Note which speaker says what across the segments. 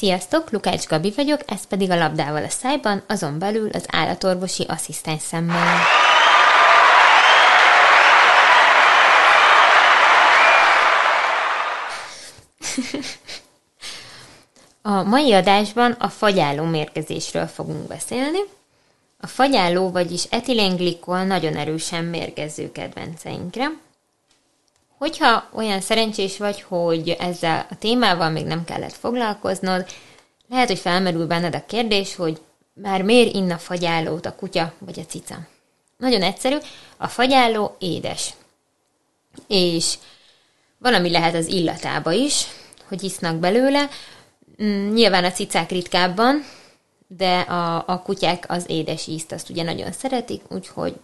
Speaker 1: Sziasztok, Lukács Gabi vagyok, ez pedig a labdával a szájban, azon belül az állatorvosi asszisztens szemmel. A mai adásban a fagyálló mérgezésről fogunk beszélni. A fagyálló, vagyis etilenglikol nagyon erősen mérgező kedvenceinkre. Hogyha olyan szerencsés vagy, hogy ezzel a témával még nem kellett foglalkoznod, lehet, hogy felmerül benned a kérdés, hogy már miért inna fagyállót a kutya vagy a cica. Nagyon egyszerű, a fagyálló édes. És valami lehet az illatába is, hogy isznak belőle. Mm, nyilván a cicák ritkábban, de a, a kutyák az édes ízt azt ugye nagyon szeretik, úgyhogy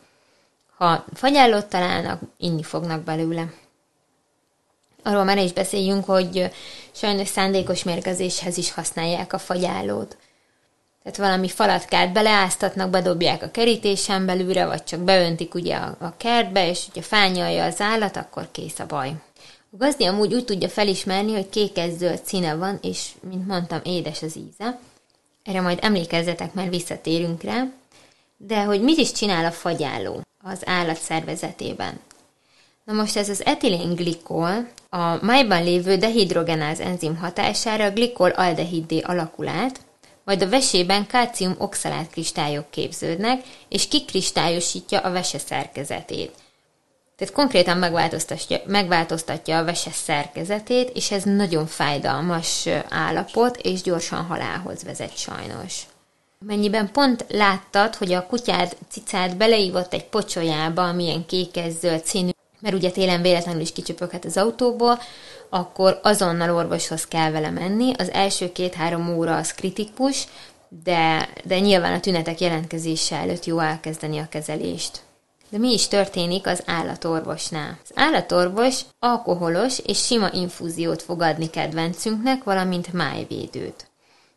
Speaker 1: ha fagyállót találnak, inni fognak belőle. Arról már is beszéljünk, hogy sajnos szándékos mérgezéshez is használják a fagyállót. Tehát valami falatkát beleáztatnak, bedobják a kerítésen belülre, vagy csak beöntik ugye a, a kertbe, és hogyha fányalja az állat, akkor kész a baj. A gazdi amúgy úgy tudja felismerni, hogy kékes-zöld színe van, és, mint mondtam, édes az íze. Erre majd emlékezzetek, mert visszatérünk rá. De hogy mit is csinál a fagyálló az állat szervezetében? Na most ez az etilenglikol a májban lévő dehidrogenáz enzim hatására glikol aldehiddé alakul át, majd a vesében kalcium oxalát kristályok képződnek, és kikristályosítja a vese szerkezetét. Tehát konkrétan megváltoztatja, megváltoztatja a vese szerkezetét, és ez nagyon fájdalmas állapot, és gyorsan halálhoz vezet sajnos. Mennyiben pont láttad, hogy a kutyád cicát beleívott egy pocsolyába, amilyen kékes-zöld színű, mert ugye télen véletlenül is kicsöpöghet az autóból, akkor azonnal orvoshoz kell vele menni. Az első két-három óra az kritikus, de, de nyilván a tünetek jelentkezése előtt jó elkezdeni a kezelést. De mi is történik az állatorvosnál? Az állatorvos alkoholos és sima infúziót fog adni kedvencünknek, valamint májvédőt.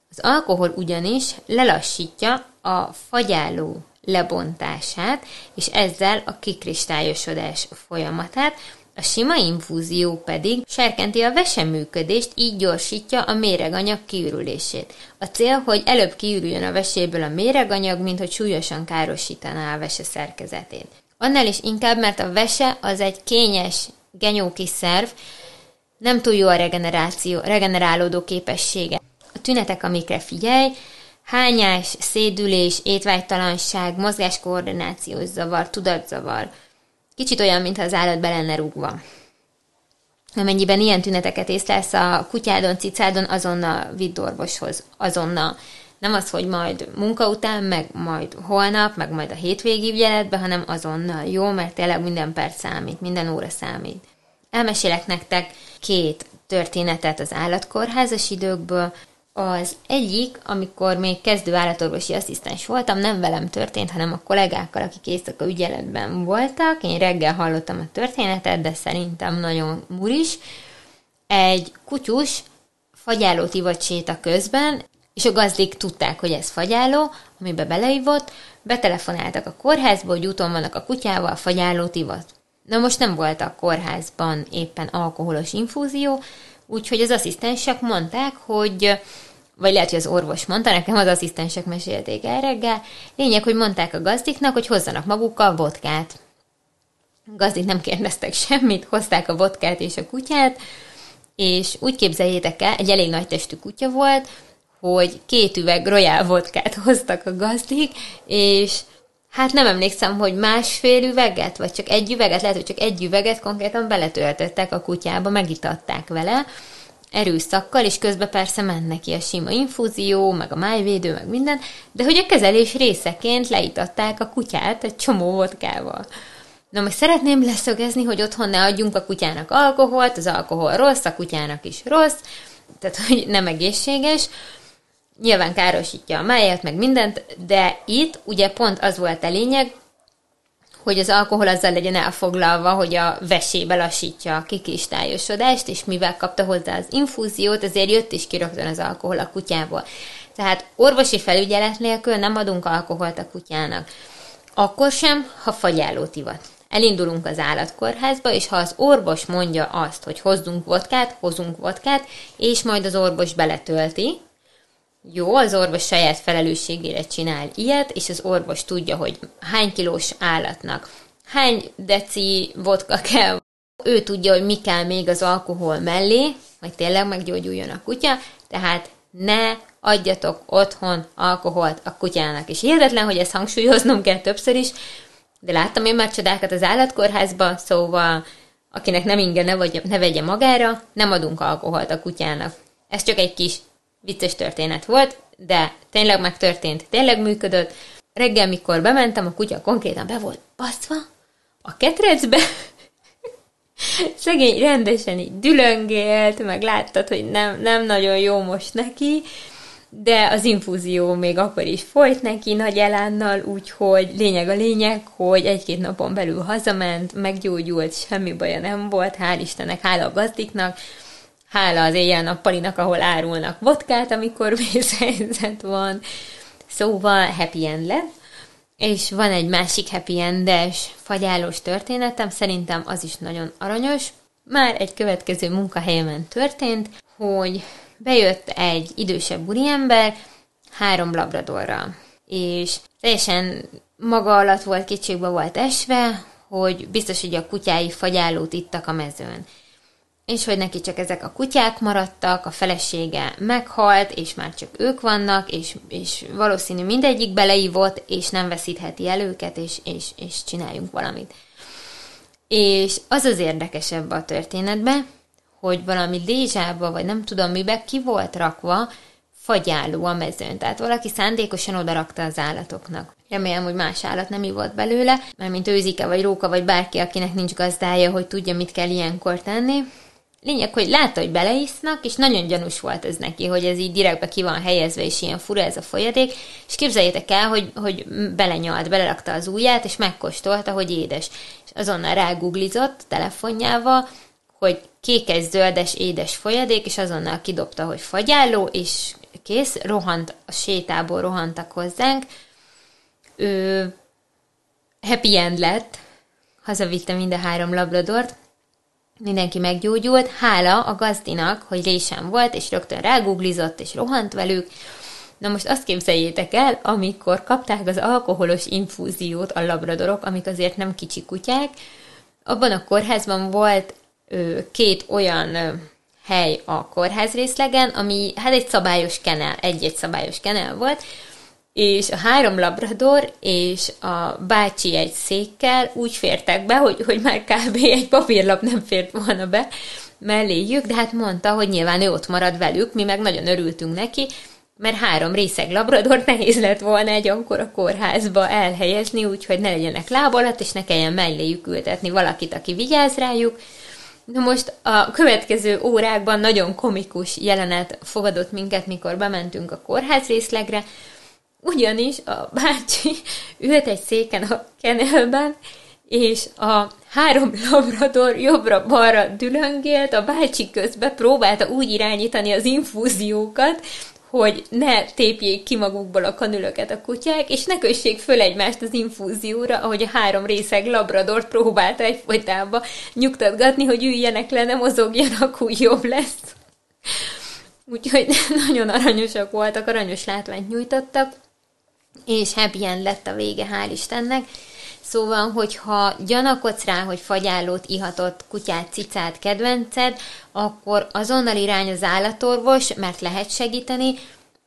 Speaker 1: Az alkohol ugyanis lelassítja a fagyáló lebontását, és ezzel a kikristályosodás folyamatát, a sima infúzió pedig serkenti a veseműködést, így gyorsítja a méreganyag kiürülését. A cél, hogy előbb kiürüljön a veséből a méreganyag, mint hogy súlyosan károsítaná a vese szerkezetét. Annál is inkább, mert a vese az egy kényes, genyókis szerv, nem túl jó a regeneráció, regenerálódó képessége. A tünetek, amikre figyelj, hányás, szédülés, étvágytalanság, mozgáskoordinációs zavar, tudatzavar. Kicsit olyan, mintha az állat be lenne rúgva. Amennyiben ilyen tüneteket észlelsz a kutyádon, cicádon, azonnal vidd orvoshoz, azonnal. Nem az, hogy majd munka után, meg majd holnap, meg majd a hétvégi ügyeletbe, hanem azonnal. Jó, mert tényleg minden perc számít, minden óra számít. Elmesélek nektek két történetet az állatkórházas időkből, az egyik, amikor még kezdő állatorvosi asszisztens voltam, nem velem történt, hanem a kollégákkal, akik éjszaka ügyeletben voltak. Én reggel hallottam a történetet, de szerintem nagyon muris. Egy kutyus fagyálót ivott séta közben, és a gazdik tudták, hogy ez fagyáló, amiben beleivott, betelefonáltak a kórházba, hogy úton vannak a kutyával, fagyálót ivott. Na most nem volt a kórházban éppen alkoholos infúzió, úgyhogy az asszisztensek mondták, hogy vagy lehet, hogy az orvos mondta, nekem az asszisztensek mesélték el reggel. Lényeg, hogy mondták a gazdiknak, hogy hozzanak magukkal vodkát. A gazdik nem kérdeztek semmit, hozták a vodkát és a kutyát, és úgy képzeljétek el, egy elég nagy testű kutya volt, hogy két üveg royal vodkát hoztak a gazdik, és hát nem emlékszem, hogy másfél üveget, vagy csak egy üveget, lehet, hogy csak egy üveget konkrétan beletöltöttek a kutyába, megitatták vele, erőszakkal, és közben persze ment neki a sima infúzió, meg a májvédő, meg minden, de hogy a kezelés részeként leitatták a kutyát egy csomó vodkával. Na most szeretném leszögezni, hogy otthon ne adjunk a kutyának alkoholt, az alkohol rossz, a kutyának is rossz, tehát hogy nem egészséges, nyilván károsítja a máját, meg mindent, de itt ugye pont az volt a lényeg, hogy az alkohol azzal legyen elfoglalva, hogy a vesébe lassítja a kikistályosodást, és mivel kapta hozzá az infúziót, ezért jött is ki rögtön az alkohol a kutyából. Tehát orvosi felügyelet nélkül nem adunk alkoholt a kutyának. Akkor sem, ha fagyálót ivat. Elindulunk az állatkórházba, és ha az orvos mondja azt, hogy hozzunk vodkát, hozunk vodkát, és majd az orvos beletölti, jó, az orvos saját felelősségére csinál ilyet, és az orvos tudja, hogy hány kilós állatnak hány deci vodka kell. Ő tudja, hogy mi kell még az alkohol mellé, hogy tényleg meggyógyuljon a kutya, tehát ne adjatok otthon alkoholt a kutyának. És hihetetlen, hogy ezt hangsúlyoznom kell többször is, de láttam én már csodákat az állatkórházba, szóval akinek nem inge, ne, vagy, ne vegye magára, nem adunk alkoholt a kutyának. Ez csak egy kis vicces történet volt, de tényleg megtörtént, tényleg működött. Reggel, mikor bementem, a kutya konkrétan be volt baszva a ketrecbe, szegény rendesen így dülöngélt, meg láttad, hogy nem, nem nagyon jó most neki, de az infúzió még akkor is folyt neki nagy elánnal, úgyhogy lényeg a lényeg, hogy egy-két napon belül hazament, meggyógyult, semmi baja nem volt, hál' Istennek, hála a gazdiknak, hála az éjjel-nappalinak, ahol árulnak vodkát, amikor vészhelyzet van. Szóval happy end lett. És van egy másik happy endes, fagyálós történetem, szerintem az is nagyon aranyos. Már egy következő munkahelyemen történt, hogy bejött egy idősebb úriember három labradorral, és teljesen maga alatt volt, kétségbe volt esve, hogy biztos, hogy a kutyái fagyálót ittak a mezőn és hogy neki csak ezek a kutyák maradtak, a felesége meghalt, és már csak ők vannak, és, és valószínű mindegyik beleívott, és nem veszítheti el őket, és, és, és csináljunk valamit. És az az érdekesebb a történetben, hogy valami dézsába, vagy nem tudom mibe ki volt rakva fagyáló a mezőn. Tehát valaki szándékosan odarakta az állatoknak. Remélem, hogy más állat nem volt belőle, mert mint őzike, vagy róka, vagy bárki, akinek nincs gazdája, hogy tudja, mit kell ilyenkor tenni Lényeg, hogy látta, hogy beleisznak, és nagyon gyanús volt ez neki, hogy ez így direktbe ki van helyezve, és ilyen fura ez a folyadék, és képzeljétek el, hogy, hogy belenyalt, belerakta az ujját, és megkóstolta, hogy édes. És azonnal ráguglizott telefonjával, hogy kékes-zöldes édes folyadék, és azonnal kidobta, hogy fagyálló, és kész, rohant a sétából, rohantak hozzánk. Ő happy end lett, hazavitte mind a három labradort, Mindenki meggyógyult, hála a gazdinak, hogy résem volt, és rögtön ráguglizott, és rohant velük. Na most azt képzeljétek el, amikor kapták az alkoholos infúziót a labradorok, amik azért nem kicsi kutyák, abban a kórházban volt ö, két olyan ö, hely a kórház részlegen, ami hát egy szabályos kenel, egy-egy szabályos kenel volt, és a három labrador és a bácsi egy székkel úgy fértek be, hogy, hogy már kb. egy papírlap nem fért volna be melléjük, de hát mondta, hogy nyilván ő ott marad velük, mi meg nagyon örültünk neki, mert három részeg labrador nehéz lett volna egy a kórházba elhelyezni, úgyhogy ne legyenek láb alatt, és ne kelljen melléjük ültetni valakit, aki vigyáz rájuk. Na most a következő órákban nagyon komikus jelenet fogadott minket, mikor bementünk a kórház részlegre, ugyanis a bácsi ült egy széken a kenelben, és a három labrador jobbra-balra dülöngélt, a bácsi közben próbálta úgy irányítani az infúziókat, hogy ne tépjék ki magukból a kanülöket a kutyák, és ne kössék föl egymást az infúzióra, ahogy a három részeg labradort próbálta egyfolytában nyugtatgatni, hogy üljenek le, ne mozogjanak, úgy jobb lesz. Úgyhogy nagyon aranyosak voltak, aranyos látványt nyújtottak és happy end lett a vége, hál' Istennek. Szóval, hogyha gyanakodsz rá, hogy fagyállót ihatott kutyát, cicát, kedvenced, akkor azonnal irány az állatorvos, mert lehet segíteni,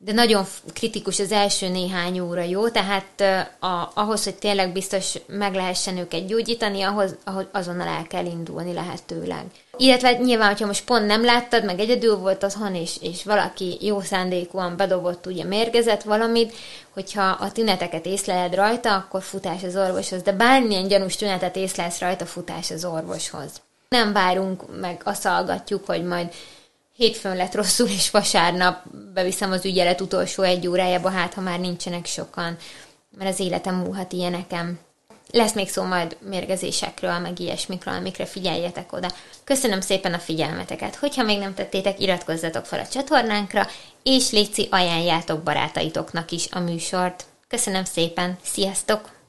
Speaker 1: de nagyon kritikus az első néhány óra, jó? Tehát a, ahhoz, hogy tényleg biztos meg lehessen őket gyógyítani, ahhoz, ahhoz azonnal el kell indulni lehetőleg. Illetve nyilván, hogyha most pont nem láttad, meg egyedül volt otthon, és, és valaki jó szándékúan bedobott ugye mérgezett valamit, hogyha a tüneteket észleled rajta, akkor futás az orvoshoz, de bármilyen gyanús tünetet észlelsz rajta, futás az orvoshoz. Nem várunk, meg aszalgatjuk, hogy majd hétfőn lett rosszul, és vasárnap beviszem az ügyelet utolsó egy órájába, hát ha már nincsenek sokan, mert az életem múlhat ilyenekem. Lesz még szó majd mérgezésekről, meg ilyesmikről, amikre figyeljetek oda. Köszönöm szépen a figyelmeteket. Hogyha még nem tettétek, iratkozzatok fel a csatornánkra, és létszi ajánljátok barátaitoknak is a műsort. Köszönöm szépen, sziasztok!